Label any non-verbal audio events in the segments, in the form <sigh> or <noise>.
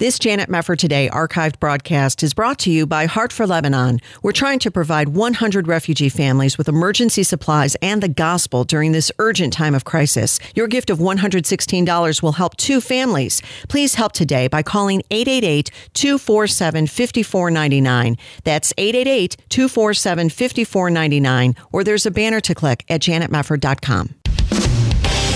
This Janet Mefford Today archived broadcast is brought to you by Heart for Lebanon. We're trying to provide 100 refugee families with emergency supplies and the gospel during this urgent time of crisis. Your gift of $116 will help two families. Please help today by calling 888 247 5499. That's 888 247 5499, or there's a banner to click at janetmefford.com.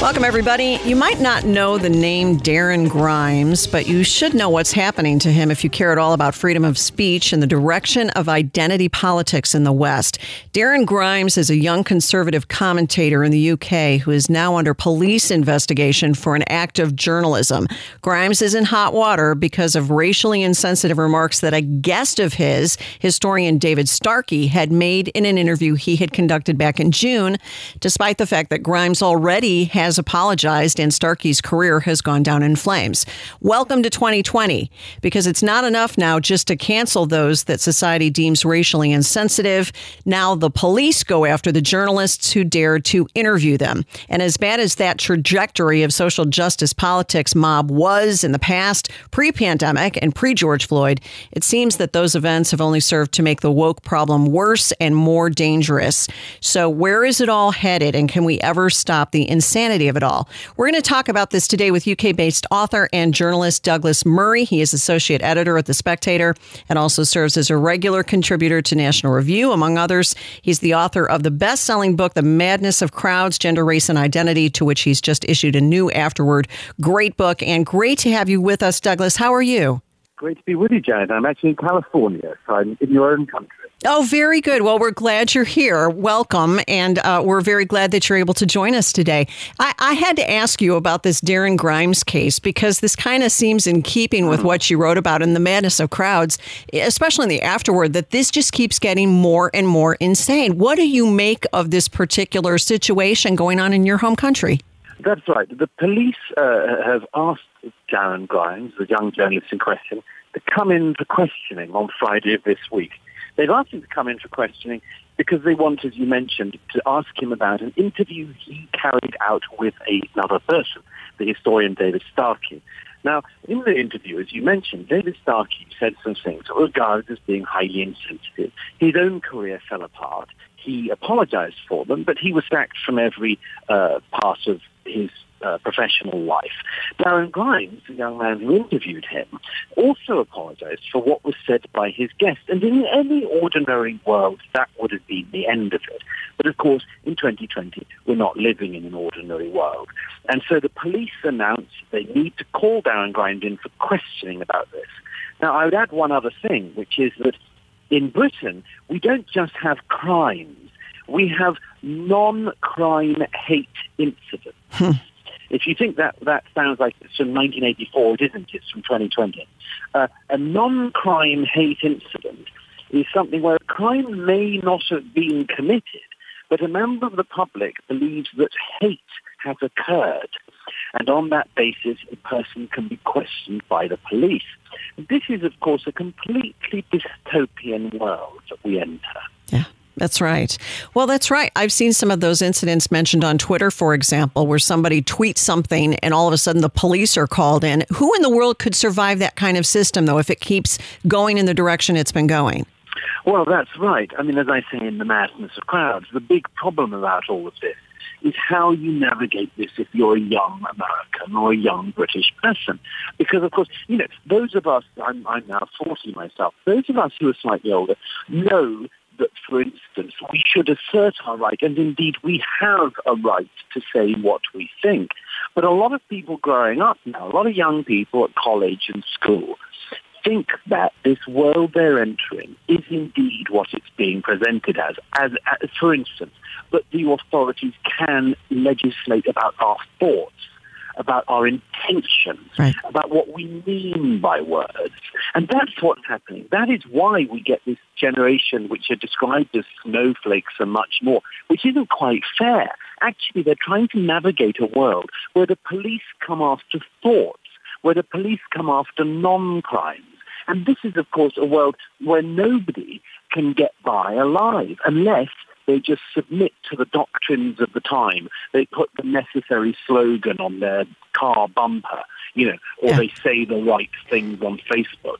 Welcome, everybody. You might not know the name Darren Grimes, but you should know what's happening to him if you care at all about freedom of speech and the direction of identity politics in the West. Darren Grimes is a young conservative commentator in the UK who is now under police investigation for an act of journalism. Grimes is in hot water because of racially insensitive remarks that a guest of his, historian David Starkey, had made in an interview he had conducted back in June, despite the fact that Grimes already has has apologized and Starkey's career has gone down in flames. Welcome to 2020, because it's not enough now just to cancel those that society deems racially insensitive. Now the police go after the journalists who dared to interview them. And as bad as that trajectory of social justice politics mob was in the past, pre pandemic and pre George Floyd, it seems that those events have only served to make the woke problem worse and more dangerous. So, where is it all headed? And can we ever stop the insanity? Of it all. We're going to talk about this today with UK based author and journalist Douglas Murray. He is associate editor at The Spectator and also serves as a regular contributor to National Review, among others. He's the author of the best selling book, The Madness of Crowds Gender, Race, and Identity, to which he's just issued a new afterword. Great book, and great to have you with us, Douglas. How are you? Great to be with you, Janet. I'm actually in California, so I'm in your own country. Oh, very good. Well, we're glad you're here. Welcome. And uh, we're very glad that you're able to join us today. I, I had to ask you about this Darren Grimes case because this kind of seems in keeping with what you wrote about in The Madness of Crowds, especially in the afterword, that this just keeps getting more and more insane. What do you make of this particular situation going on in your home country? That's right. The police uh, have asked Darren Grimes, the young journalist in question, to come in for questioning on Friday of this week. They've asked him to come in for questioning because they want, as you mentioned, to ask him about an interview he carried out with another person, the historian David Starkey. Now, in the interview, as you mentioned, David Starkey said some things that were regarded as being highly insensitive. His own career fell apart. He apologized for them, but he was sacked from every uh, part of his uh, professional life. Darren Grimes, the young man who interviewed him, also apologized for what was said by his guest. And in any ordinary world, that would have been the end of it. But of course, in 2020, we're not living in an ordinary world. And so the police announced they need to call Darren Grimes in for questioning about this. Now, I would add one other thing, which is that in Britain, we don't just have crimes. We have non-crime hate incidents. If you think that that sounds like it's from 1984, it isn't. It's from 2020. Uh, a non-crime hate incident is something where a crime may not have been committed, but a member of the public believes that hate has occurred. And on that basis, a person can be questioned by the police. This is, of course, a completely dystopian world that we enter. Yeah. That's right. Well, that's right. I've seen some of those incidents mentioned on Twitter, for example, where somebody tweets something and all of a sudden the police are called in. Who in the world could survive that kind of system, though, if it keeps going in the direction it's been going? Well, that's right. I mean, as I say in The Madness of Crowds, the big problem about all of this is how you navigate this if you're a young American or a young British person. Because, of course, you know, those of us, I'm, I'm now 40 myself, those of us who are slightly older know that, for instance, we should assert our right, and indeed we have a right to say what we think. But a lot of people growing up now, a lot of young people at college and school, think that this world they're entering is indeed what it's being presented as, as, as for instance, that the authorities can legislate about our thoughts about our intentions, Right. about what we mean by words. And that's what's happening. That is why we get this generation which are described as snowflakes and much more, which isn't quite fair. Actually, they're trying to navigate a world where the police come after thoughts, where the police come after non-crimes. And this is, of course, a world where nobody can get by alive unless they just submit to the doctrines of the time. They put the necessary slogan on their car bumper, you know, or Yeah. they say the right things on Facebook.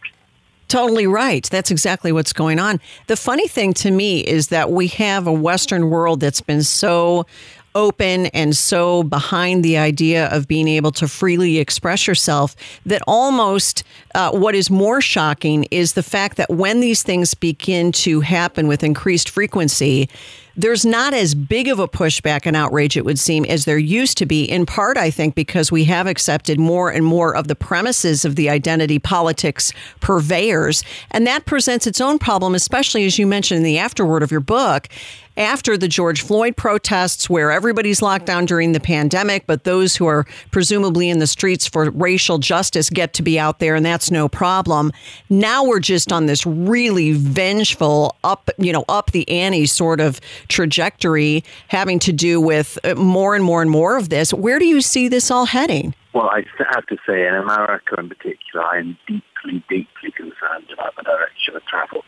Totally right. That's exactly what's going on. The funny thing to me is that we have a Western world that's been so open and so behind the idea of being able to freely express yourself that almost uh, what is more shocking is the fact that when these things begin to happen with increased frequency, there's not as big of a pushback and outrage, it would seem, as there used to be, in part, I think, because we have accepted more and more of the premises of the identity politics purveyors. And that presents its own problem, especially as you mentioned in the afterword of your book. After the George Floyd protests, where everybody's locked down during the pandemic, but those who are presumably in the streets for racial justice get to be out there, and that's no problem. Now we're just on this really vengeful, up, you know, up the ante sort of trajectory, having to do with uh, more and more and more of this. Where do you see this all heading? Well, I have to say, in America in particular, I am deeply, deeply concerned about the direction of travel.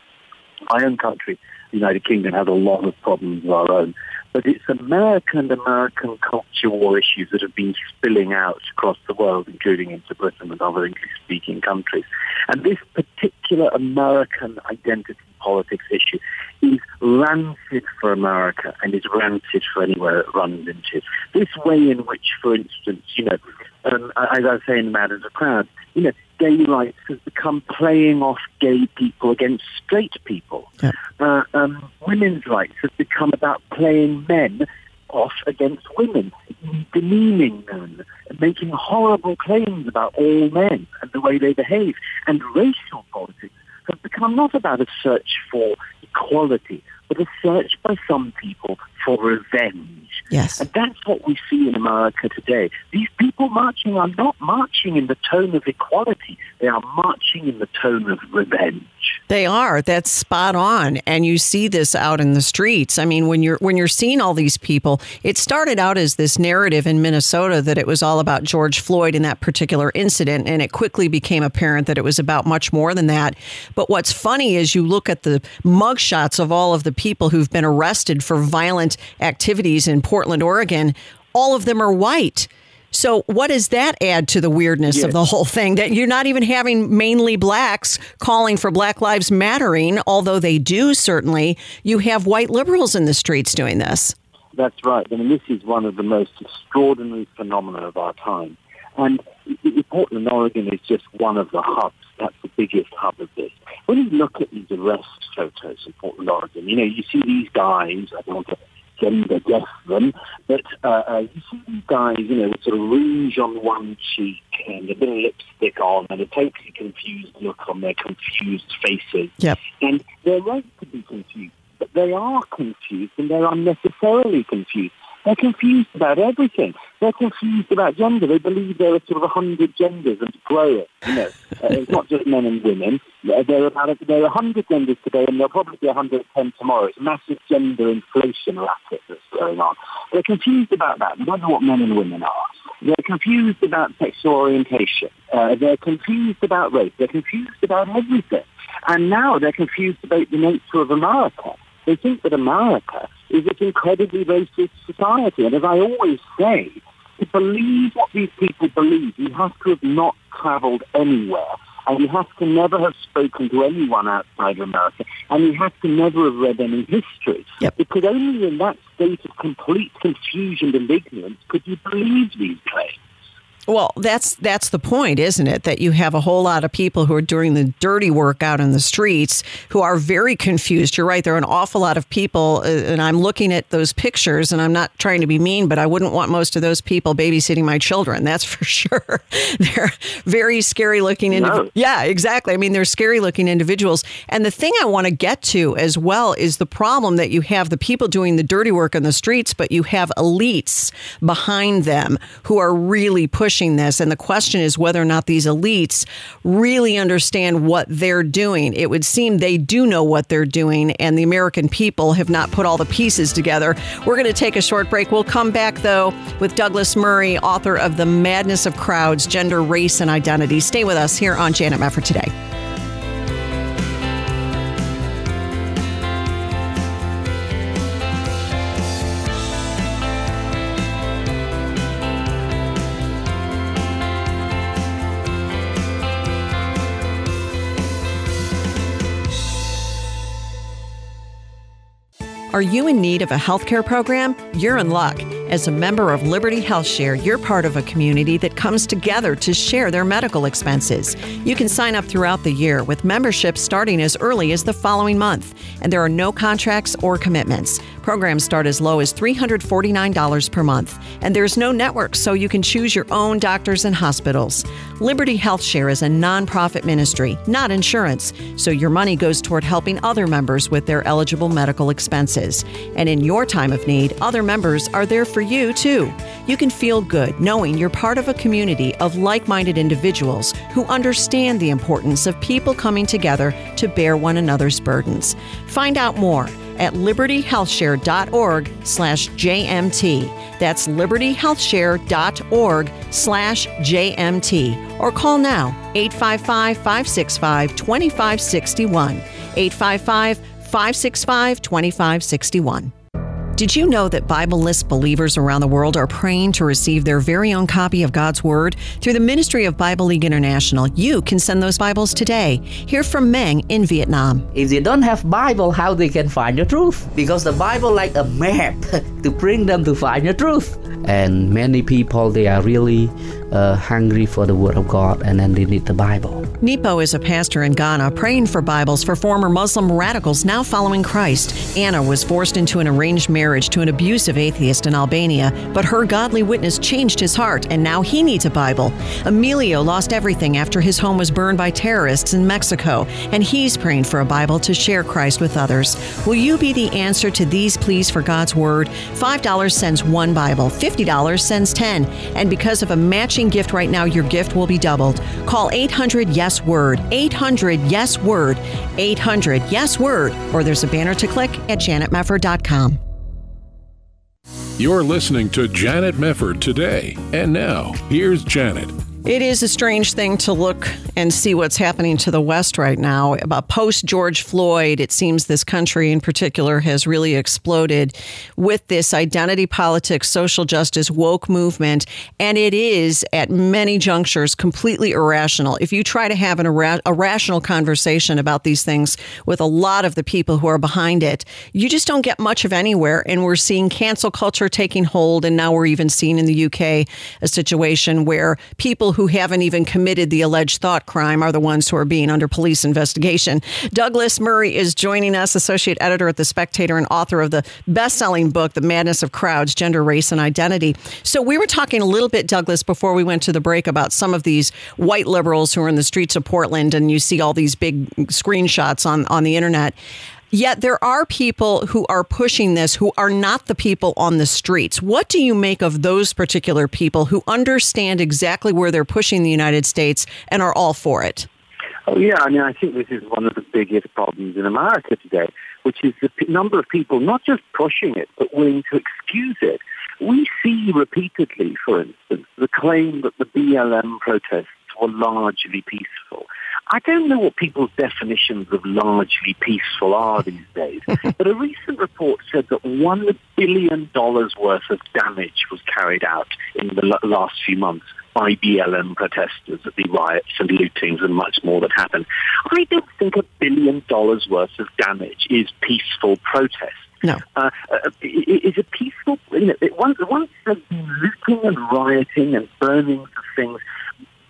My own country, the United Kingdom, has a lot of problems of our own, but it's American and American culture war issues that have been spilling out across the world, including into Britain and other English-speaking countries. And this particular American identity politics issue is rancid for America and is rancid for anywhere it runs into. This way in which, for instance, you know, um, as I saying in Madness of Crowd, you know, gay rights has become playing off gay people against straight people. Yep. Uh, um, women's rights has become about playing men off against women, demeaning men, making horrible claims about all men and the way they behave. And racial politics has become not about a search for equality, but a search by some people for revenge. Yes. And that's what we see in America today. These people marching are not marching in the tone of equality. They are marching in the tone of revenge. They are. That's spot on. And you see this out in the streets. I mean, when you're when you're seeing all these people, it started out as this narrative in Minnesota that it was all about George Floyd in that particular incident, and it quickly became apparent that it was about much more than that. But what's funny is you look at the mugshots of all of the people who've been arrested for violent activities in Portland, Oregon. All of them are white. So, what does that add to the weirdness of the whole thing? That you're not even having mainly blacks calling for Black Lives Mattering, although they do certainly. You have white liberals in the streets doing this. That's right. I mean, this is one of the most extraordinary phenomena of our time. And Portland, Oregon is just one of the hubs. That's the biggest hub of this. When you look at these arrest photos in Portland, Oregon, you know, you see these guys, I don't want to gender deaf them, but uh, uh, you see these guys, you know, with sort of rouge on one cheek and a bit of lipstick on and a totally confused look on their confused faces. Yep. And they're right to be confused, but they are confused and they're unnecessarily confused. They're confused about everything. They're confused about gender. They believe there are sort of a hundred genders and growing. You know, uh, it's not just men and women. There are there are a hundred genders today, and there'll probably be a hundred and ten tomorrow. It's a massive gender inflation racket that's going on. They're confused about that. They don't know what men and women are. They're confused about sexual orientation. Uh, they're confused about race. They're confused about everything. And now they're confused about the nature of America. They think that America is this incredibly racist society. And as I always say, to believe what these people believe, you have to have not traveled anywhere. And you have to never have spoken to anyone outside of America. And you have to never have read any history. Yep. Because only in that state of complete confusion and ignorance could you believe these claims. Well, that's that's the point, isn't it? That you have a whole lot of people who are doing the dirty work out in the streets who are very confused. You're right. There are an awful lot of people, uh, and I'm looking at those pictures, and I'm not trying to be mean, but I wouldn't want most of those people babysitting my children. <laughs> That's for sure. <laughs> they're very scary looking. Indiv- No. Yeah, exactly. I mean, they're scary looking individuals. And the thing I want to get to as well is the problem that you have the people doing the dirty work on the streets, but you have elites behind them who are really pushing pushing this. And the question is whether or not these elites really understand what they're doing. It would seem they do know what they're doing, and the American people have not put all the pieces together. We're going to take a short break. We'll come back, though, with Douglas Murray, author of The Madness of Crowds Gender, Race, and Identity. Stay with us here on Janet Mefford today. Are you in need of a healthcare program? You're in luck. As a member of Liberty Health Share, you're part of a community that comes together to share their medical expenses. You can sign up throughout the year with membership starting as early as the following month, and there are no contracts or commitments. Programs start as low as $349 per month, and there's no network, so you can choose your own doctors and hospitals. Liberty Health Share is a nonprofit ministry, not insurance, so your money goes toward helping other members with their eligible medical expenses. And in your time of need, other members are there for you too. You can feel good knowing you're part of a community of like minded individuals who understand the importance of people coming together to bear one another's burdens. Find out more at libertyhealthshare.org slash JMT. That's libertyhealthshare.org slash JMT. Or call now 855 565 2561. 855 565 2561. Did you know that Bible List believers around the world are praying to receive their very own copy of God's Word? Through the Ministry of Bible League International, you can send those Bibles today. Hear from Meng in Vietnam. If they don't have Bible, how they can find the truth? Because the Bible like a map <laughs> to bring them to find the truth. And many people, they are really uh, hungry for the Word of God and then they need the Bible. Nepo is a pastor in Ghana praying for Bibles for former Muslim radicals now following Christ. Anna was forced into an arranged marriage to an abusive atheist in Albania, but her godly witness changed his heart and now he needs a Bible. Emilio lost everything after his home was burned by terrorists in Mexico, and he's praying for a Bible to share Christ with others. Will you be the answer to these pleas for God's Word? $5 sends one Bible, $50 sends 10. And because of a matching gift right now, your gift will be doubled. Call 800 Yes Word, 800 Yes Word, 800 Yes Word, or there's a banner to click at janetmefford.com. You're listening to Janet Mefford today. And now, here's Janet. It is a strange thing to look and see what's happening to the West right now. About post George Floyd, it seems this country in particular has really exploded with this identity politics, social justice, woke movement. And it is at many junctures completely irrational. If you try to have an a rational conversation about these things with a lot of the people who are behind it, you just don't get much of anywhere. And we're seeing cancel culture taking hold. And now we're even seeing in the UK a situation where people who haven't even committed the alleged thought crime are the ones who are being under police investigation. Douglas Murray is joining us, associate editor at The Spectator and author of the best selling book, The Madness of Crowds Gender, Race, and Identity. So, we were talking a little bit, Douglas, before we went to the break about some of these white liberals who are in the streets of Portland, and you see all these big screenshots on, on the internet. Yet there are people who are pushing this who are not the people on the streets. What do you make of those particular people who understand exactly where they're pushing the United States and are all for it? Oh, yeah. I mean, I think this is one of the biggest problems in America today, which is the p- number of people not just pushing it, but willing to excuse it. We see repeatedly, for instance, the claim that the BLM protests were largely peaceful. I don't know what people's definitions of largely peaceful are these days, <laughs> but a recent report said that one billion dollars worth of damage was carried out in the last few months by BLM protesters at the riots and lootings and much more that happened. I don't think a billion dollars worth of damage is peaceful protest. No. Uh, uh, is a peaceful, you know, once, once there's been looting and rioting and burning of things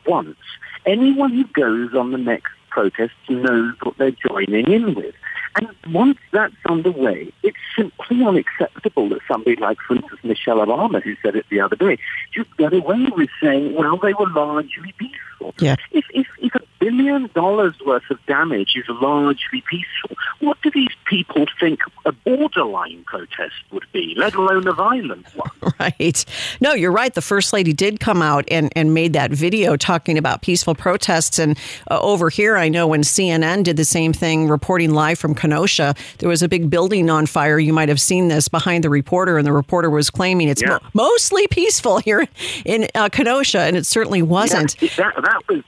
once, anyone who goes on the next protest knows what they're joining in with. And once that's underway, it's simply unacceptable that somebody like, for instance, Michelle Obama, who said it the other day, just got away with saying, well, they were largely peaceful. Yeah. If, if, if a billion dollars worth of damage is largely peaceful. What do these people think a borderline protest would be, let alone a violent one? <laughs> Right. No, you're right. The First Lady did come out and, and made that video talking about peaceful protests. And uh, over here, I know when CNN did the same thing, reporting live from Kenosha, there was a big building on fire. You might have seen this behind the reporter, and the reporter was claiming it's Yeah. mo- mostly peaceful here in uh, Kenosha, and it certainly wasn't. Yeah, that, that was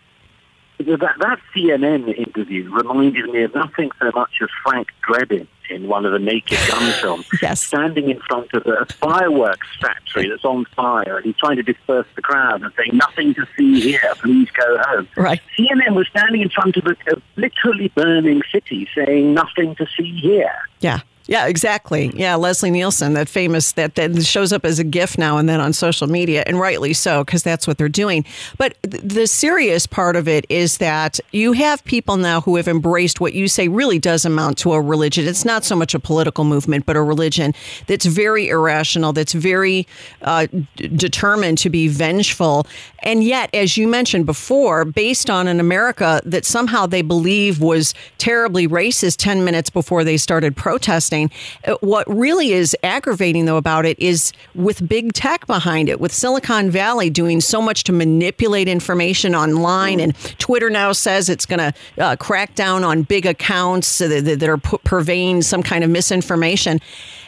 that, that CNN interview reminded me of nothing so much as Frank Drebin in one of the Naked <laughs> Gun films, Yes. standing in front of a fireworks factory that's on fire, and he's trying to disperse the crowd and saying, "Nothing to see here. Please go home." Right. CNN was standing in front of a, a literally burning city, saying, "Nothing to see here." Yeah. Yeah, exactly. Yeah, Leslie Nielsen, that famous that that shows up as a GIF now and then on social media, and rightly so, because that's what they're doing. But th- the serious part of it is that you have people now who have embraced what you say really does amount to a religion. It's not so much a political movement, but a religion that's very irrational, that's very uh, d- determined to be vengeful, and yet, as you mentioned before, based on an America that somehow they believe was terribly racist 10 minutes before they started protesting. Uh, What really is aggravating, though, about it is with big tech behind it, with Silicon Valley doing so much to manipulate information online. And Twitter now says it's going to uh, crack down on big accounts that, that are pu- purveying some kind of misinformation.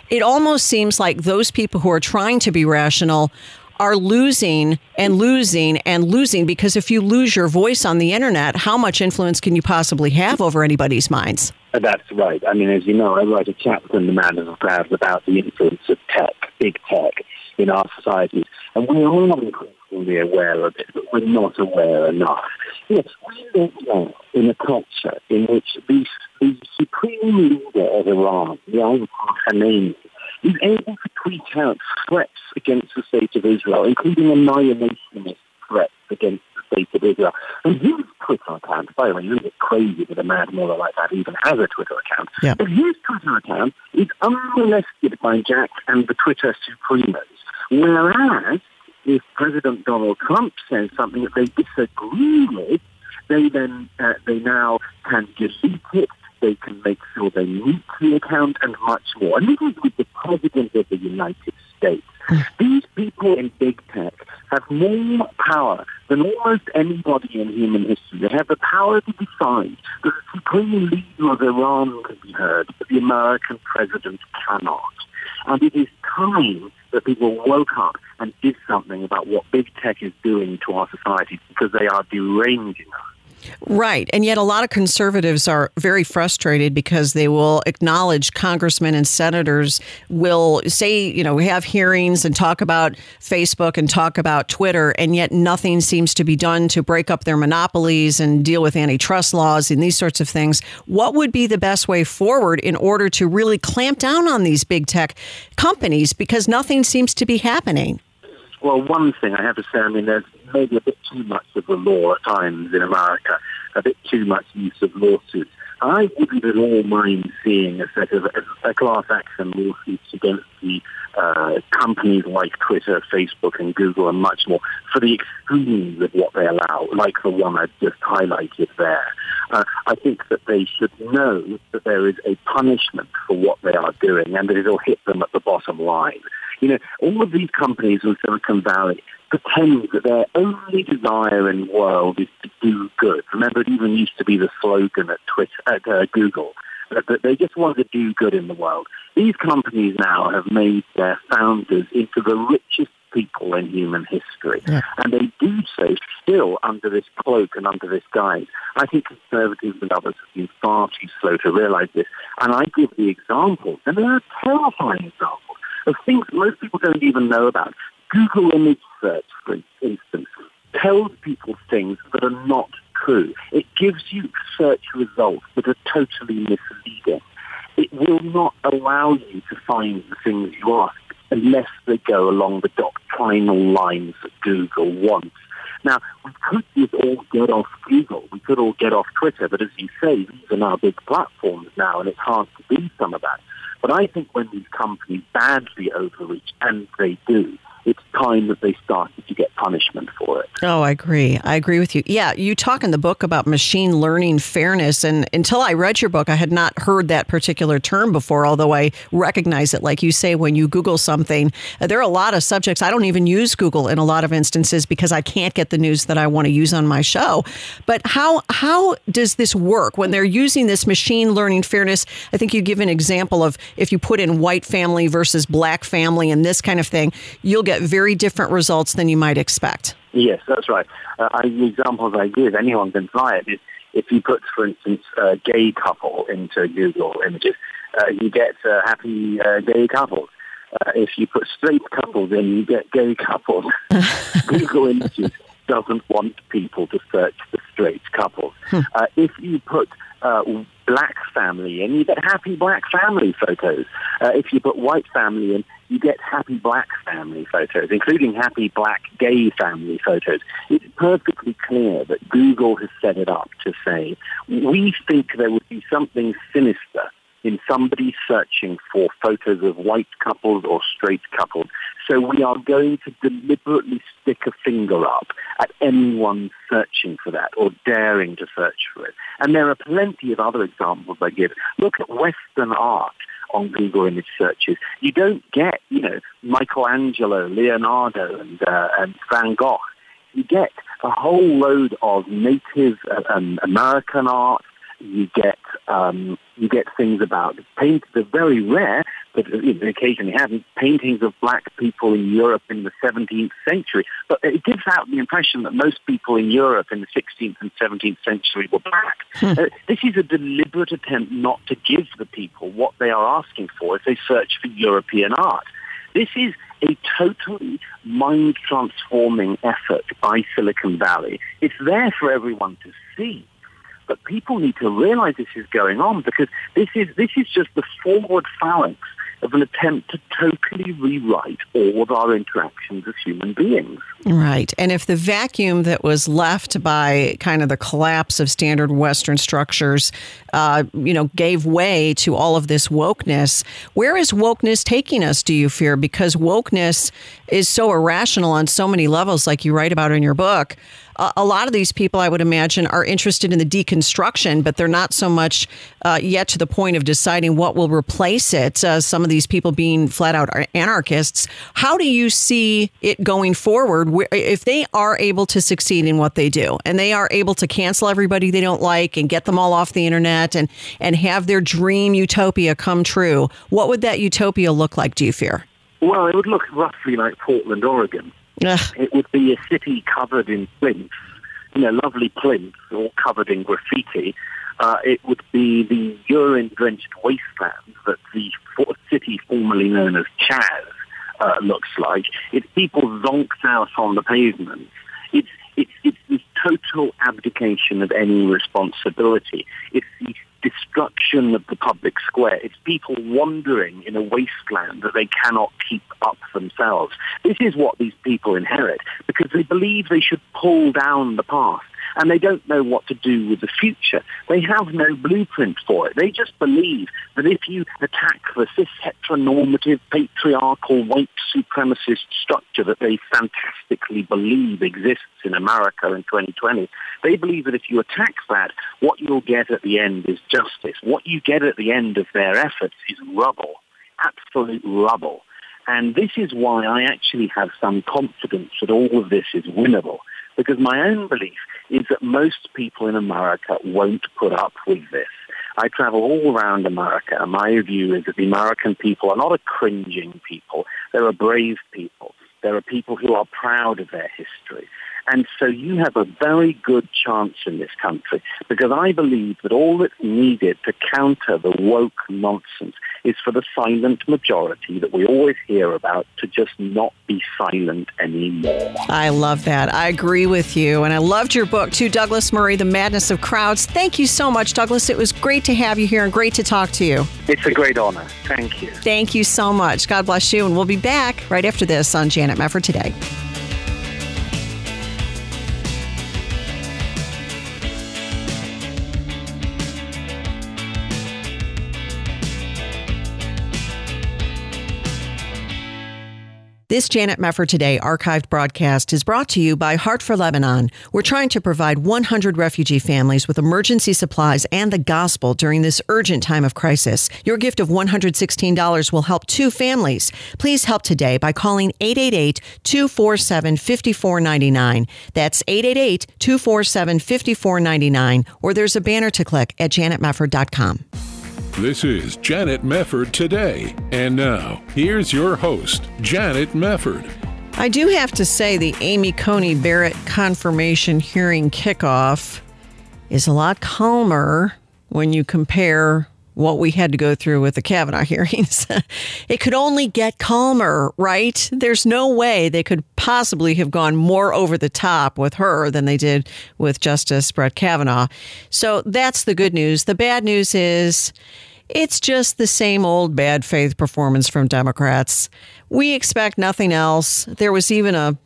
It almost seems like those people who are trying to be rational are losing and losing and losing because if you lose your voice on the internet, how much influence can you possibly have over anybody's minds? That's right. I mean, as you know, I write a chapter in The Man of the Crowd about the influence of tech, big tech, in our societies. And we're all increasingly aware of it, but we're not aware enough. Yes, we live now in a culture in which the, the supreme leader of Iran, the Ayatollah Khamenei, is able to tweet out threats against the state of Israel, including annihilationist threats against the state of Israel. And his Twitter account, by the way, you get crazy that a mad mother like that even has a Twitter account. Yeah. But his Twitter account is unmolested by Jack and the Twitter supremos. Whereas, if President Donald Trump says something that they disagree with, they then uh, they now can delete it. They can make sure they mute the account and much more. And this is with the President of the United States. Hmm. These people in big tech have more power than almost anybody in human history. They have the power to decide that the supreme leader of Iran can be heard, but the American president cannot. And it is time that people woke up and did something about what big tech is doing to our society because they are deranging us. Right. And yet, a lot of conservatives are very frustrated because they will acknowledge congressmen and senators will say, you know, we have hearings and talk about Facebook and talk about Twitter, and yet nothing seems to be done to break up their monopolies and deal with antitrust laws and these sorts of things. What would be the best way forward in order to really clamp down on these big tech companies because nothing seems to be happening? Well, one thing I have to say, I mean, there's maybe a bit too much of the law at times in America, a bit too much use of lawsuits. I wouldn't at all mind seeing a set of a class action lawsuits against the uh, companies like Twitter, Facebook, and Google, and much more for the extremes of what they allow, like the one I've just highlighted there. Uh, I think that they should know that there is a punishment for what they are doing, and that it'll hit them at the bottom line. You know, all of these companies in Silicon Valley pretend that their only desire in the world is to do good. Remember, it even used to be the slogan at Twitter, at uh, Google, that, they just want to do good in the world. These companies now have made their founders into the richest people in human history. And they do so still under this cloak and under this guise. I think conservatives and others have been far too slow to realize this. And I give the examples, and they are terrifying examples of things most people don't even know about. Google image search, for instance, tells people things that are not true. It gives you search results that are totally misleading. It will not allow you to find the things you ask unless they go along the doctrinal lines that Google wants. Now, we could just all get off Google. We could all get off Twitter. But as you say, these are now big platforms now, and it's hard to do some of that. But I think when these companies badly overreach, and they do, it's time that they started to get punishment for it. Oh, I agree. I agree with you. Yeah, you talk in the book about machine learning fairness, and until I read your book, I had not heard that particular term before, although I recognize it. Like you say, when you Google something, uh, there are a lot of subjects. I don't even use Google in a lot of instances because I can't get the news that I want to use on my show. But how how does this work when they're using this machine learning fairness? I think you give an example of if you put in white family versus black family and this kind of thing, you'll get very different results than you might expect. Yes, that's right. Uh, the examples I give, anyone can try it. Is if you put, for instance, a gay couple into Google Images, uh, you get uh, happy uh, gay couples. Uh, if you put straight couples in, you get gay couples. <laughs> Google Images doesn't want people to search for straight couples. Hmm. Uh, if you put uh, black family in, you get happy black family photos. Uh, if you put white family in, you get happy black family photos, including happy black gay family photos. It's perfectly clear that Google has set it up to say, we think there would be something sinister in somebody searching for photos of white couples or straight couples. So we are going to deliberately stick a finger up at anyone searching for that or daring to search for it. And there are plenty of other examples I give. Look at Western art on Google image searches. You don't get, you know, Michelangelo, Leonardo, and, uh, and Van Gogh. You get a whole load of native uh, um, American art, you get um, you get things about paint. They're very rare, but you know, occasionally happen paintings of black people in Europe in the 17th century. But it gives out the impression that most people in Europe in the 16th and 17th century were black. Hmm. Uh, this is a deliberate attempt not to give the people what they are asking for if they search for European art. This is a totally mind transforming effort by Silicon Valley. It's there for everyone to see. But people need to realize this is going on because this is, this is just the forward phalanx of an attempt to totally rewrite all of our interactions as human beings. Right. And if the vacuum that was left by kind of the collapse of standard Western structures, uh, you know, gave way to all of this wokeness, where is wokeness taking us, do you fear? Because wokeness is so irrational on so many levels, like you write about in your book a lot of these people, I would imagine, are interested in the deconstruction, but they're not so much uh, yet to the point of deciding what will replace it. Uh, some of these people being flat out anarchists. How do you see it going forward if they are able to succeed in what they do and they are able to cancel everybody they don't like and get them all off the internet and, and have their dream utopia come true? What would that utopia look like, do you fear? Well, it would look roughly like Portland, Oregon. It would be a city covered in plinths, you know, lovely plinths all covered in graffiti. Uh, it would be the urine-drenched wasteland that the city formerly known as Chaz uh, looks like. It's people zonked out on the pavements. It's, it's, it's this total abdication of any responsibility. It's the destruction of the public square. It's people wandering in a wasteland that they cannot keep up themselves. This is what these people inherit because they believe they should pull down the past and they don't know what to do with the future. They have no blueprint for it. They just believe that if you attack the cis heteronormative patriarchal white supremacist structure that they fantastically believe exists in America in 2020, they believe that if you attack that, what you'll get at the end is justice. What you get at the end of their efforts is rubble, absolute rubble. And this is why I actually have some confidence that all of this is winnable. Because my own belief is that most people in America won't put up with this. I travel all around America, and my view is that the American people are not a cringing people. They're a brave people. There are people who are proud of their history. And so you have a very good chance in this country because I believe that all that's needed to counter the woke nonsense is for the silent majority that we always hear about to just not be silent anymore. I love that. I agree with you. And I loved your book too, Douglas Murray, The Madness of Crowds. Thank you so much, Douglas. It was great to have you here and great to talk to you. It's a great honor. Thank you. Thank you so much. God bless you. And we'll be back right after this on Janet Mefford today. This Janet Mefford Today archived broadcast is brought to you by Heart for Lebanon. We're trying to provide 100 refugee families with emergency supplies and the gospel during this urgent time of crisis. Your gift of $116 will help two families. Please help today by calling 888 247 5499. That's 888 247 5499, or there's a banner to click at janetmefford.com. This is Janet Mefford today. And now, here's your host, Janet Mefford. I do have to say the Amy Coney Barrett confirmation hearing kickoff is a lot calmer when you compare what we had to go through with the Kavanaugh <laughs> hearings. it could only get calmer, right? There's no way they could possibly have gone more over the top with her than they did with Justice Brett Kavanaugh. So that's the good news. The bad news is it's just the same old bad faith performance from Democrats. We expect nothing else. There was even a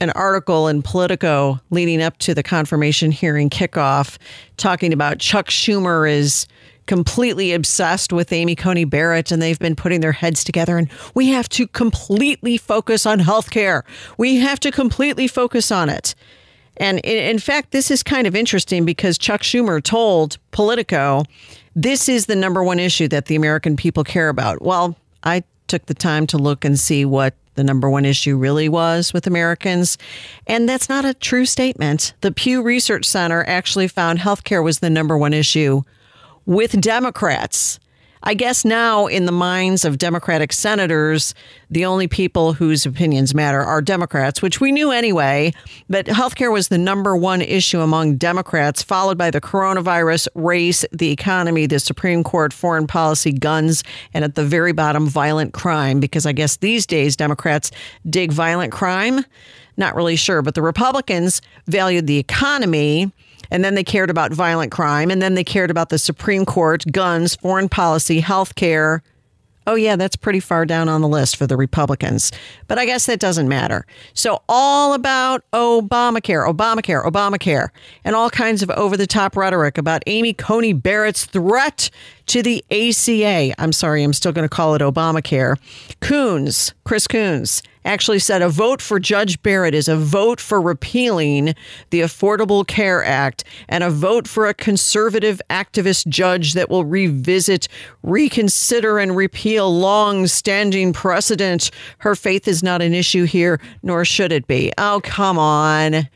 an article in Politico leading up to the confirmation hearing kickoff talking about Chuck Schumer is completely obsessed with Amy Coney Barrett and they've been putting their heads together and we have to completely focus on health care. We have to completely focus on it. And in fact, this is kind of interesting because Chuck Schumer told Politico this is the number one issue that the American people care about. Well, I took the time to look and see what the number one issue really was with Americans. And that's not a true statement. The Pew Research Center actually found healthcare was the number one issue with Democrats. I guess now, in the minds of Democratic senators, the only people whose opinions matter are Democrats, which we knew anyway. But healthcare was the number one issue among Democrats, followed by the coronavirus, race, the economy, the Supreme Court, foreign policy, guns, and at the very bottom, violent crime. Because I guess these days, Democrats dig violent crime. Not really sure. But the Republicans valued the economy and then they cared about violent crime, and then they cared about the Supreme Court, guns, foreign policy, health care. Oh, yeah, that's pretty far down on the list for the Republicans. But I guess that doesn't matter. So, all about Obamacare, Obamacare, Obamacare, and all kinds of over the top rhetoric about Amy Coney Barrett's threat to the ACA. I'm sorry, I'm still going to call it Obamacare. Coons, Chris Coons, actually said a vote for Judge Barrett is a vote for repealing the Affordable Care Act and a vote for a conservative activist judge that will revisit, reconsider, and repeal long standing precedent. Her faith is not an issue here, nor should it be. Oh, come on.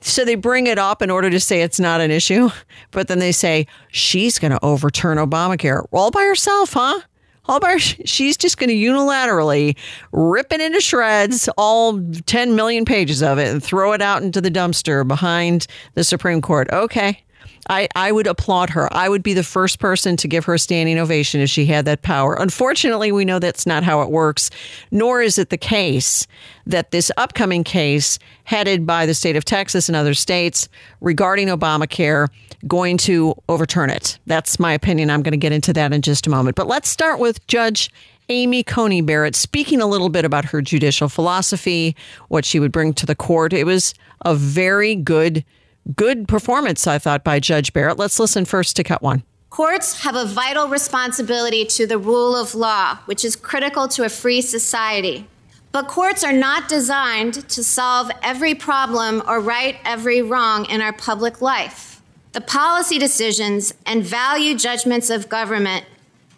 So they bring it up in order to say it's not an issue, but then they say she's going to overturn Obamacare all by herself, huh? Hallbar, she's just going to unilaterally rip it into shreds, all 10 million pages of it, and throw it out into the dumpster behind the Supreme Court. Okay. I, I would applaud her. I would be the first person to give her a standing ovation if she had that power. Unfortunately, we know that's not how it works, nor is it the case that this upcoming case, headed by the state of Texas and other states regarding Obamacare, going to overturn it. That's my opinion. I'm going to get into that in just a moment. But let's start with Judge Amy Coney Barrett speaking a little bit about her judicial philosophy, what she would bring to the court. It was a very good good performance, I thought, by Judge Barrett. Let's listen first to cut one. Courts have a vital responsibility to the rule of law, which is critical to a free society. But courts are not designed to solve every problem or right every wrong in our public life. The policy decisions and value judgments of government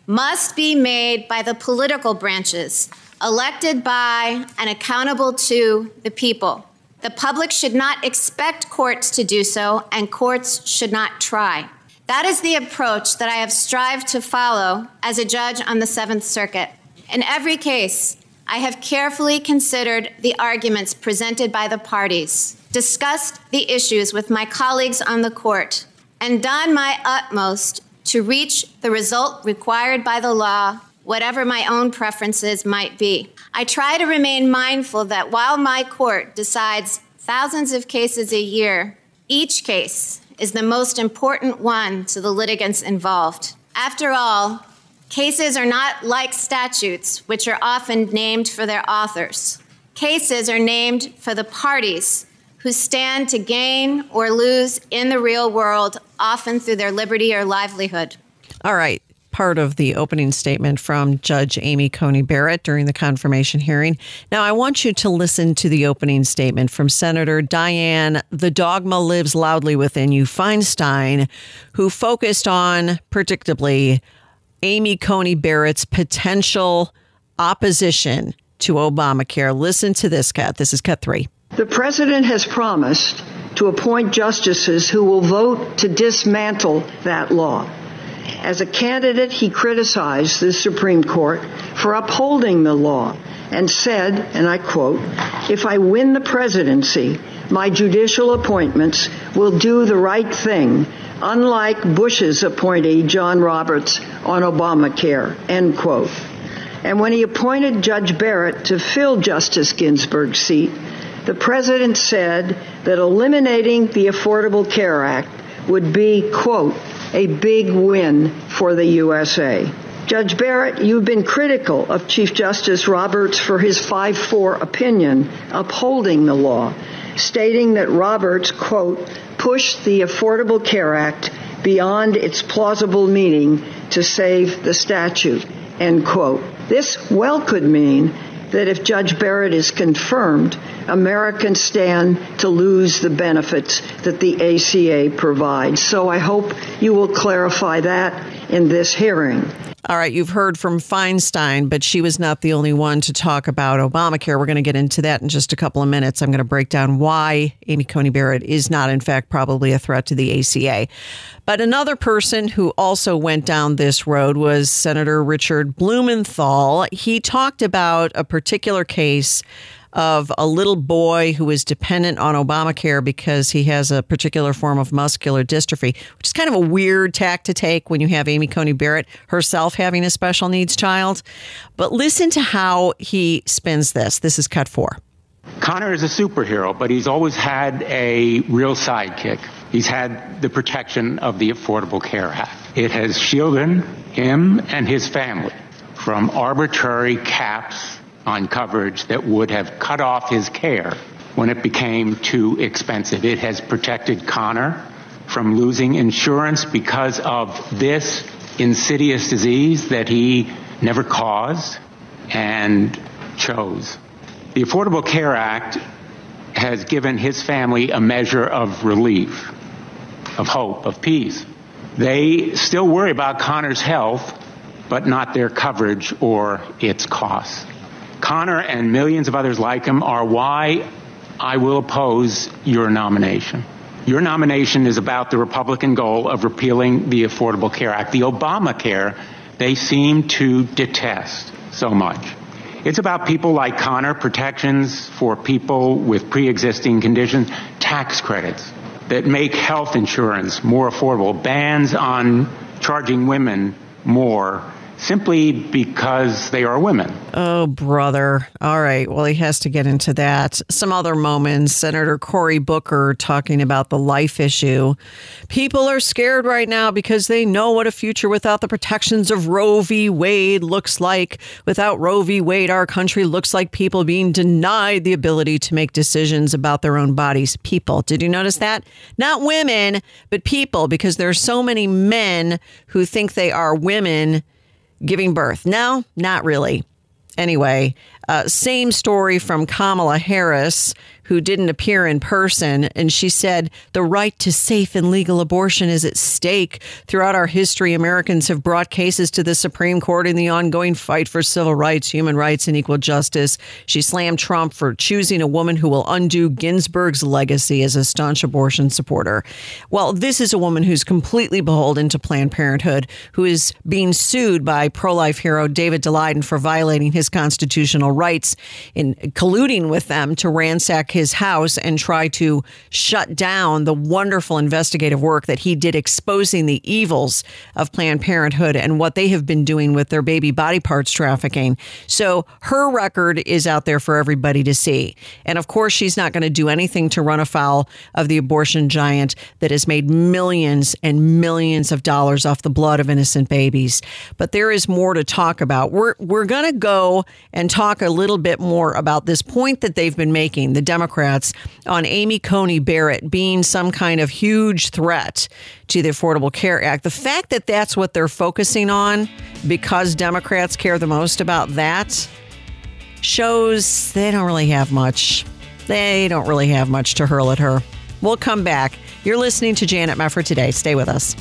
must be made by the political branches, elected by and accountable to the people. The public should not expect courts to do so, and courts should not try. That is the approach that I have strived to follow as a judge on the Seventh Circuit. In every case, I have carefully considered the arguments presented by the parties, discussed the issues with my colleagues on the court, and done my utmost to reach the result required by the law, whatever my own preferences might be. I try to remain mindful that while my court decides thousands of cases a year, each case is the most important one to the litigants involved. After all, cases are not like statutes, which are often named for their authors. Cases are named for the parties who stand to gain or lose in the real world, often through their liberty or livelihood. All right. Part of the opening statement from Judge Amy Coney Barrett during the confirmation hearing. Now, I want you to listen to the opening statement from Senator Dianne, the dogma lives loudly within you, Feinstein, who focused on, predictably, Amy Coney Barrett's potential opposition to Obamacare. Listen to this, Cut. This is cut three. The president has promised to appoint justices who will vote to dismantle that law. As a candidate, he criticized the Supreme Court for upholding the law and said, and I quote, if I win the presidency, my judicial appointments will do the right thing, unlike Bush's appointee, John Roberts, on Obamacare, end quote. And when he appointed Judge Barrett to fill Justice Ginsburg's seat, the president said that eliminating the Affordable Care Act would be, quote, a big win for the USA. Judge Barrett, you've been critical of Chief Justice Roberts for his 5-4 opinion upholding the law, stating that Roberts, quote, pushed the Affordable Care Act beyond its plausible meaning to save the statute, end quote. This well could mean that if Judge Barrett is confirmed, Americans stand to lose the benefits that the ACA provides. So I hope you will clarify that in this hearing. All right, you've heard from Feinstein, but she was not the only one to talk about Obamacare. We're going to get into that in just a couple of minutes. I'm going to break down why Amy Coney Barrett is not, in fact, probably a threat to the ACA. But another person who also went down this road was Senator Richard Blumenthal. He talked about a particular case of a little boy who is dependent on Obamacare because he has a particular form of muscular dystrophy, which is kind of a weird tack to take when you have Amy Coney Barrett herself having a special needs child. But listen to how he spins this. This is cut four. Connor is a superhero, but he's always had a real sidekick. He's had the protection of the Affordable Care Act. It has shielded him and his family from arbitrary caps on coverage that would have cut off his care when it became too expensive. It has protected Connor from losing insurance because of this insidious disease that he never caused and chose. The Affordable Care Act has given his family a measure of relief, of hope, of peace. They still worry about Connor's health, but not their coverage or its costs. Connor and millions of others like him are why I will oppose your nomination. Your nomination is about the Republican goal of repealing the Affordable Care Act, the Obamacare they seem to detest so much. It's about people like Connor, protections for people with pre-existing conditions, tax credits that make health insurance more affordable, bans on charging women more simply because they are women. Oh, brother. All right. Well, he has to get into that. Some other moments. Senator Cory Booker talking about the life issue. People are scared right now because they know what a future without the protections of Roe v. Wade looks like. Without Roe v. Wade, our country looks like people being denied the ability to make decisions about their own bodies. People. Did you notice that? Not women, but people, because there are so many men who think they are women giving birth. No, not really. Anyway, uh, same story from Kamala Harris who didn't appear in person. And she said, The right to safe and legal abortion is at stake. Throughout our history, Americans have brought cases to the Supreme Court in the ongoing fight for civil rights, human rights, and equal justice. She slammed Trump for choosing a woman who will undo Ginsburg's legacy as a staunch abortion supporter. Well, this is a woman who's completely beholden to Planned Parenthood, who is being sued by pro life hero David Daleiden for violating his constitutional rights in colluding with them to ransack his his house and try to shut down the wonderful investigative work that he did exposing the evils of Planned Parenthood and what they have been doing with their baby body parts trafficking. So her record is out there for everybody to see. And of course, she's not going to do anything to run afoul of the abortion giant that has made millions and millions of dollars off the blood of innocent babies. But there is more to talk about. We're, we're going to go and talk a little bit more about this point that they've been making, the Democrats, on Amy Coney Barrett being some kind of huge threat to the Affordable Care Act. The fact that that's what they're focusing on because Democrats care the most about that shows they don't really have much. They don't really have much to hurl at her. We'll come back. You're listening to Janet Mefford today. Stay with us.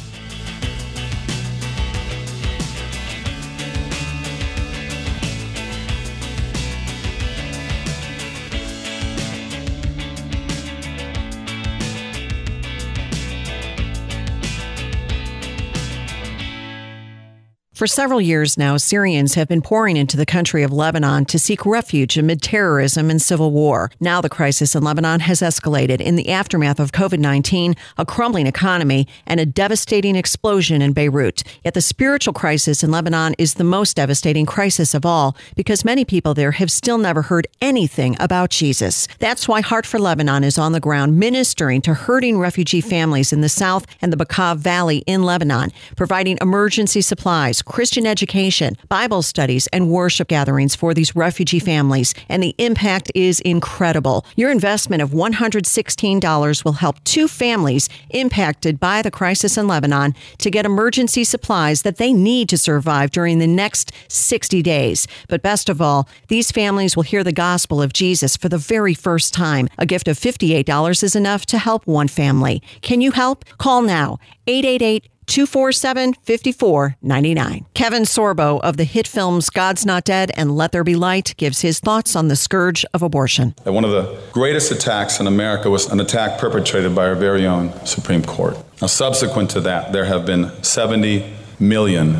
For several years now, Syrians have been pouring into the country of Lebanon to seek refuge amid terrorism and civil war. Now the crisis in Lebanon has escalated in the aftermath of COVID 19, a crumbling economy, and a devastating explosion in Beirut. Yet the spiritual crisis in Lebanon is the most devastating crisis of all because many people there have still never heard anything about Jesus. That's why Heart for Lebanon is on the ground ministering to hurting refugee families in the south and the Bekaa Valley in Lebanon, providing emergency supplies Christian education, Bible studies, and worship gatherings for these refugee families, and the impact is incredible. Your investment of $116 will help two families impacted by the crisis in Lebanon to get emergency supplies that they need to survive during the next 60 days. But best of all, these families will hear the gospel of Jesus for the very first time. A gift of $58 is enough to help one family. Can you help? Call now 888 247 5499. Kevin Sorbo of the hit films God's Not Dead and Let There Be Light gives his thoughts on the scourge of abortion. One of the greatest attacks in America was an attack perpetrated by our very own Supreme Court. Now, subsequent to that, there have been 70 million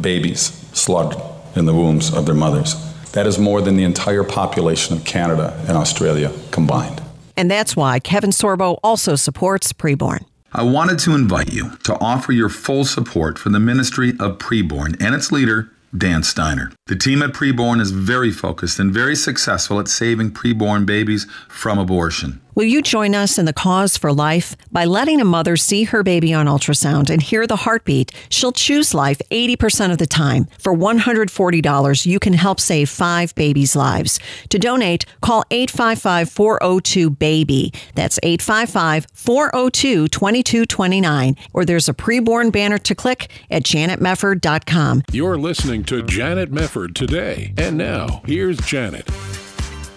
babies slaughtered in the wombs of their mothers. That is more than the entire population of Canada and Australia combined. And that's why Kevin Sorbo also supports preborn. I wanted to invite you to offer your full support for the ministry of preborn and its leader, Dan Steiner. The team at Preborn is very focused and very successful at saving preborn babies from abortion. Will you join us in the cause for life? By letting a mother see her baby on ultrasound and hear the heartbeat, she'll choose life 80% of the time. For $140, you can help save five babies' lives. To donate, call 855 402 BABY. That's 855 402 2229. Or there's a preborn banner to click at janetmefford.com. You're listening to Janet Mefford today. And now, here's Janet.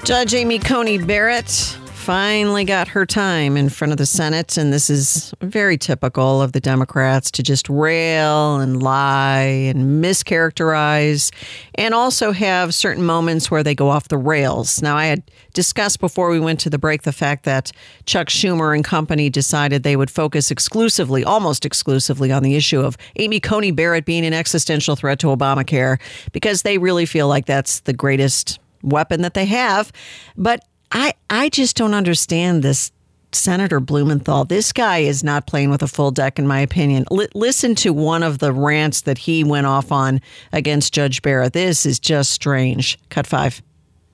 Judge Amy Coney Barrett finally got her time in front of the Senate, and this is very typical of the Democrats to just rail and lie and mischaracterize, and also have certain moments where they go off the rails. Now, I had discussed before we went to the break the fact that Chuck Schumer and company decided they would focus exclusively, almost exclusively, on the issue of Amy Coney Barrett being an existential threat to Obamacare because they really feel like that's the greatest weapon that they have. But I I just don't understand this Senator Blumenthal. This guy is not playing with a full deck, in my opinion. L- listen to one of the rants that he went off on against Judge Barrett. This is just strange. Cut five.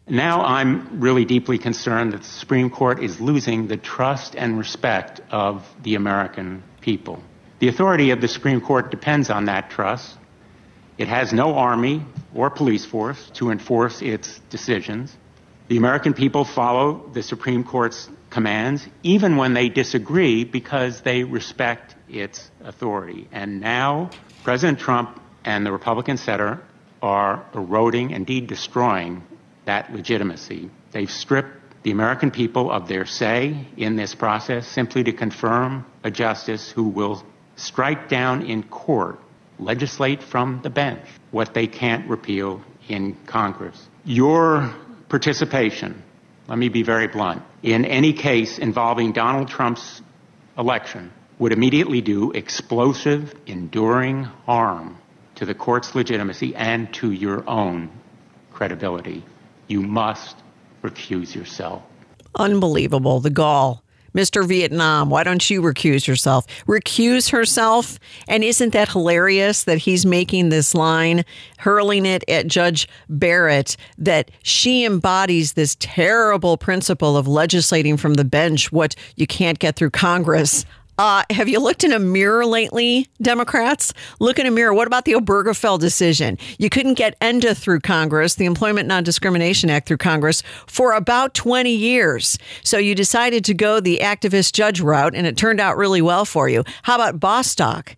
Now I'm really deeply concerned that the Supreme Court is losing the trust and respect of the American people. The authority of the Supreme Court depends on that trust. It has no army or police force to enforce its decisions. The American people follow the Supreme Court's commands even when they disagree because they respect its authority. And now President Trump and the Republican Center are eroding, indeed destroying, that legitimacy. They've stripped the American people of their say in this process simply to confirm a justice who will strike down in court, legislate from the bench what they can't repeal in Congress. Your participation, let me be very blunt, in any case involving Donald Trump's election would immediately do explosive, enduring harm to the court's legitimacy and to your own credibility. You must recuse yourself. Unbelievable. The gall. Mr. Vietnam, why don't you recuse yourself? Recuse herself? And isn't that hilarious that he's making this line, hurling it at Judge Barrett, that she embodies this terrible principle of legislating from the bench what you can't get through Congress? Uh, have you looked in a mirror lately, Democrats? Look in a mirror. What about the Obergefell decision? You couldn't get ENDA through Congress, the Employment Non Discrimination Act through Congress, for about 20 years. So you decided to go the activist judge route, and it turned out really well for you. How about Bostock?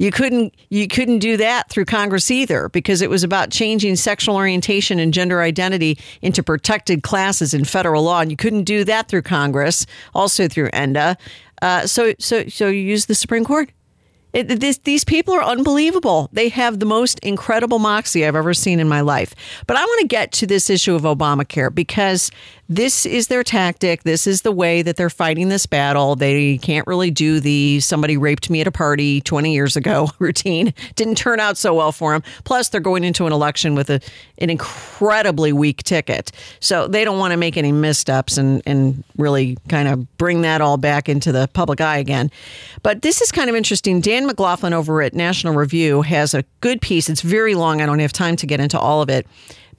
You couldn't you couldn't do that through Congress either because it was about changing sexual orientation and gender identity into protected classes in federal law, and you couldn't do that through Congress, also through ENDA. Uh, so so so you use the Supreme Court. It, this, these people are unbelievable. They have the most incredible moxie I've ever seen in my life. But I want to get to this issue of Obamacare because this is their tactic. This is the way that they're fighting this battle. They can't really do the somebody raped me at a party 20 years ago <laughs> routine. Didn't turn out so well for them. Plus, they're going into an election with a, an incredibly weak ticket. So they don't want to make any missteps and, and really kind of bring that all back into the public eye again. But this is kind of interesting. Dan McLaughlin over at National Review has a good piece. It's very long. I don't have time to get into all of it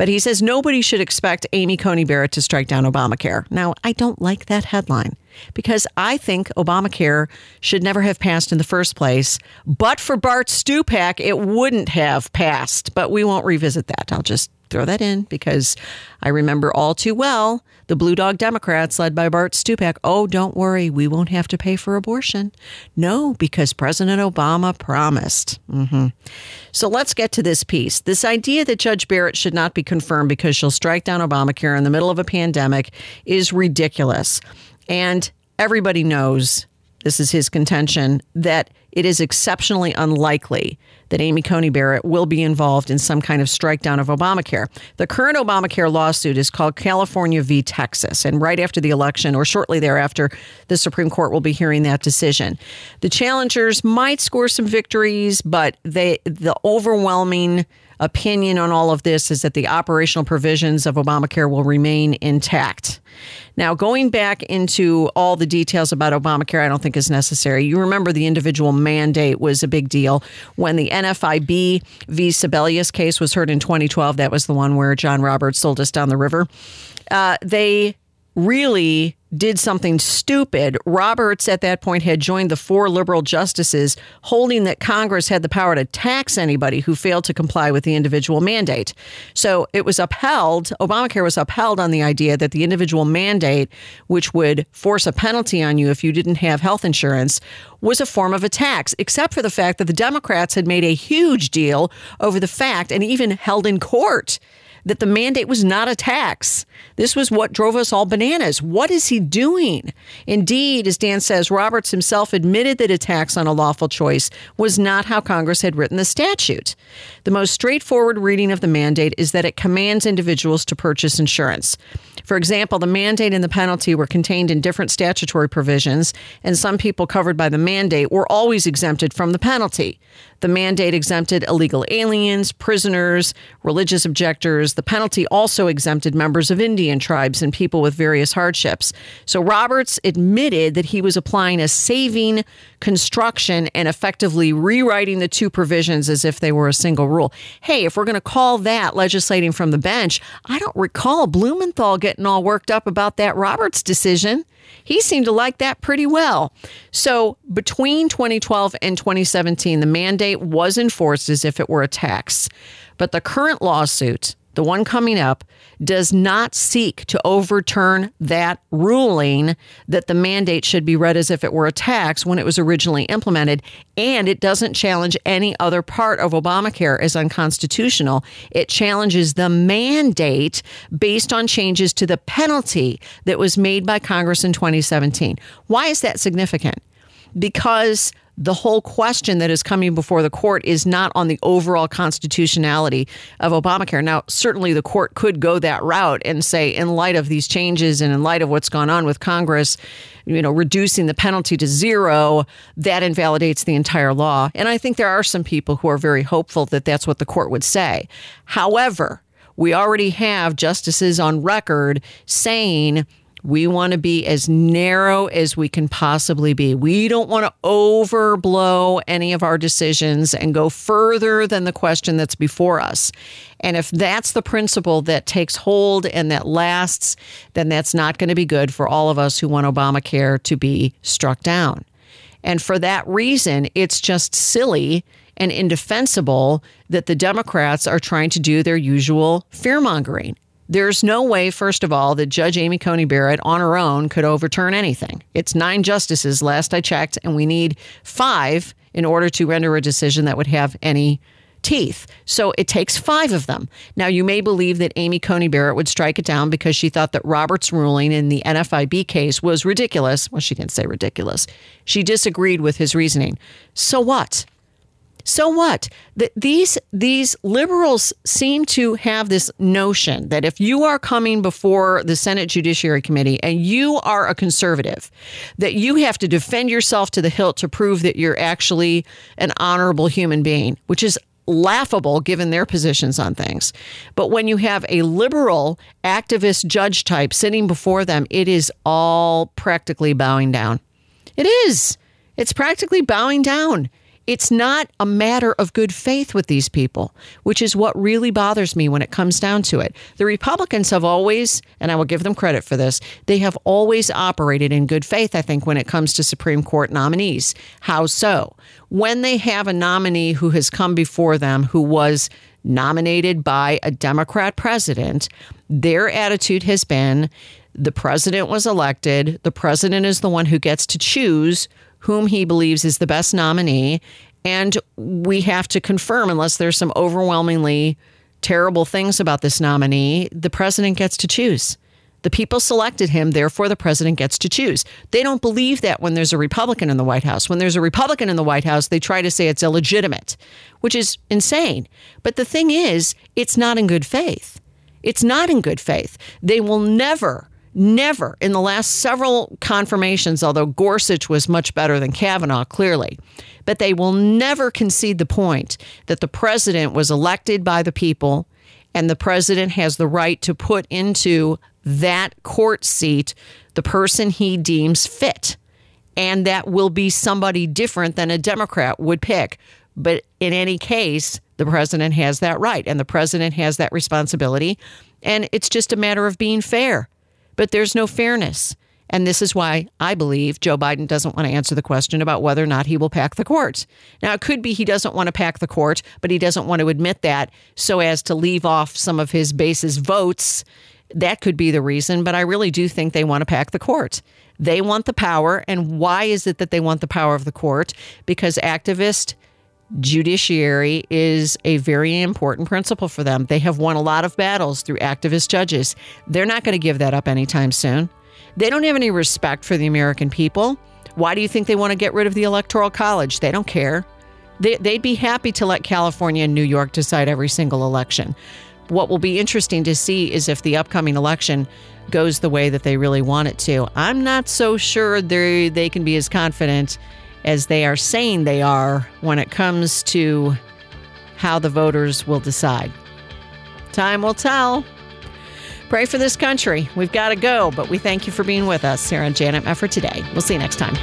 but he says nobody should expect Amy Coney Barrett to strike down Obamacare. Now, I don't like that headline because I think Obamacare should never have passed in the first place. But for Bart Stupak, it wouldn't have passed. But we won't revisit that. I'll just throw that in because I remember all too well the Blue Dog Democrats, led by Bart Stupak. Oh, don't worry, we won't have to pay for abortion. No, because President Obama promised. Mm-hmm. So let's get to this piece. This idea that Judge Barrett should not be confirmed because she'll strike down Obamacare in the middle of a pandemic is ridiculous. And everybody knows this is his contention that it is exceptionally unlikely that Amy Coney Barrett will be involved in some kind of strike down of Obamacare. The current Obamacare lawsuit is called California v. Texas. And right after the election, or shortly thereafter, the Supreme Court will be hearing that decision. The challengers might score some victories, but they the overwhelming opinion on all of this is that the operational provisions of Obamacare will remain intact. Now, going back into all the details about Obamacare, I don't think is necessary. You remember the individual mandate was a big deal when the NFIB v. Sebelius case was heard in 2012. That was the one where John Roberts sold us down the river. Uh, they really did something stupid. Roberts at that point had joined the four liberal justices holding that Congress had the power to tax anybody who failed to comply with the individual mandate. So it was upheld, Obamacare was upheld on the idea that the individual mandate, which would force a penalty on you if you didn't have health insurance, was a form of a tax, except for the fact that the Democrats had made a huge deal over the fact and even held in court that the mandate was not a tax. This was what drove us all bananas. What is he doing? Indeed, as Dan says, Roberts himself admitted that a tax on a lawful choice was not how Congress had written the statute. The most straightforward reading of the mandate is that it commands individuals to purchase insurance. For example, the mandate and the penalty were contained in different statutory provisions, and some people covered by the mandate were always exempted from the penalty. The mandate exempted illegal aliens, prisoners, religious objectors. The penalty also exempted members of Indian tribes and people with various hardships. So Roberts admitted that he was applying a saving construction and effectively rewriting the two provisions as if they were a single rule. Hey, if we're going to call that legislating from the bench, I don't recall Blumenthal getting all worked up about that Roberts decision. He seemed to like that pretty well. So between 2012 and 2017, the mandate was enforced as if it were a tax. But the current lawsuit, the one coming up, does not seek to overturn that ruling that the mandate should be read as if it were a tax when it was originally implemented. And it doesn't challenge any other part of Obamacare as unconstitutional. It challenges the mandate based on changes to the penalty that was made by Congress in 2017. Why is that significant? Because the whole question that is coming before the court is not on the overall constitutionality of Obamacare. Now, certainly the court could go that route and say, in light of these changes and in light of what's gone on with Congress, you know, reducing the penalty to zero, that invalidates the entire law. And I think there are some people who are very hopeful that that's what the court would say. However, we already have justices on record saying we want to be as narrow as we can possibly be. We don't want to overblow any of our decisions and go further than the question that's before us. And if that's the principle that takes hold and that lasts, then that's not going to be good for all of us who want Obamacare to be struck down. And for that reason, it's just silly and indefensible that the Democrats are trying to do their usual fear mongering. There's no way, first of all, that Judge Amy Coney Barrett on her own could overturn anything. It's nine justices, last I checked, and we need five in order to render a decision that would have any teeth. So it takes five of them. Now, you may believe that Amy Coney Barrett would strike it down because she thought that Roberts' ruling in the NFIB case was ridiculous. Well, she didn't say ridiculous. She disagreed with his reasoning. So what? So what? The, these these liberals seem to have this notion that if you are coming before the Senate Judiciary Committee and you are a conservative, that you have to defend yourself to the hilt to prove that you're actually an honorable human being, which is laughable given their positions on things. But when you have a liberal activist judge type sitting before them, it is all practically bowing down. It is. It's practically bowing down. It's not a matter of good faith with these people, which is what really bothers me when it comes down to it. The Republicans have always, and I will give them credit for this, they have always operated in good faith, I think, when it comes to Supreme Court nominees. How so? When they have a nominee who has come before them who was nominated by a Democrat president, their attitude has been the president was elected, the president is the one who gets to choose whom he believes is the best nominee. And we have to confirm, unless there's some overwhelmingly terrible things about this nominee, the president gets to choose. The people selected him, therefore, the president gets to choose. They don't believe that when there's a Republican in the White House. When there's a Republican in the White House, they try to say it's illegitimate, which is insane. But the thing is, it's not in good faith. It's not in good faith. They will never never in the last several confirmations, although Gorsuch was much better than Kavanaugh, clearly, but they will never concede the point that the president was elected by the people and the president has the right to put into that court seat the person he deems fit. And that will be somebody different than a Democrat would pick. But in any case, the president has that right and the president has that responsibility. And it's just a matter of being fair but there's no fairness. And this is why I believe Joe Biden doesn't want to answer the question about whether or not he will pack the court. Now, it could be he doesn't want to pack the court, but he doesn't want to admit that so as to leave off some of his base's votes. That could be the reason, but I really do think they want to pack the court. They want the power. And why is it that they want the power of the court? Because activist judiciary is a very important principle for them. They have won a lot of battles through activist judges. They're not going to give that up anytime soon. They don't have any respect for the American people. Why do you think they want to get rid of the Electoral College? They don't care. They, would be happy to let California and New York decide every single election. What will be interesting to see is if the upcoming election goes the way that they really want it to. I'm not so sure they they can be as confident as they are saying they are when it comes to how the voters will decide. Time will tell. Pray for this country. We've got to go, but we thank you for being with us here on Janet Mefford today. We'll see you next time.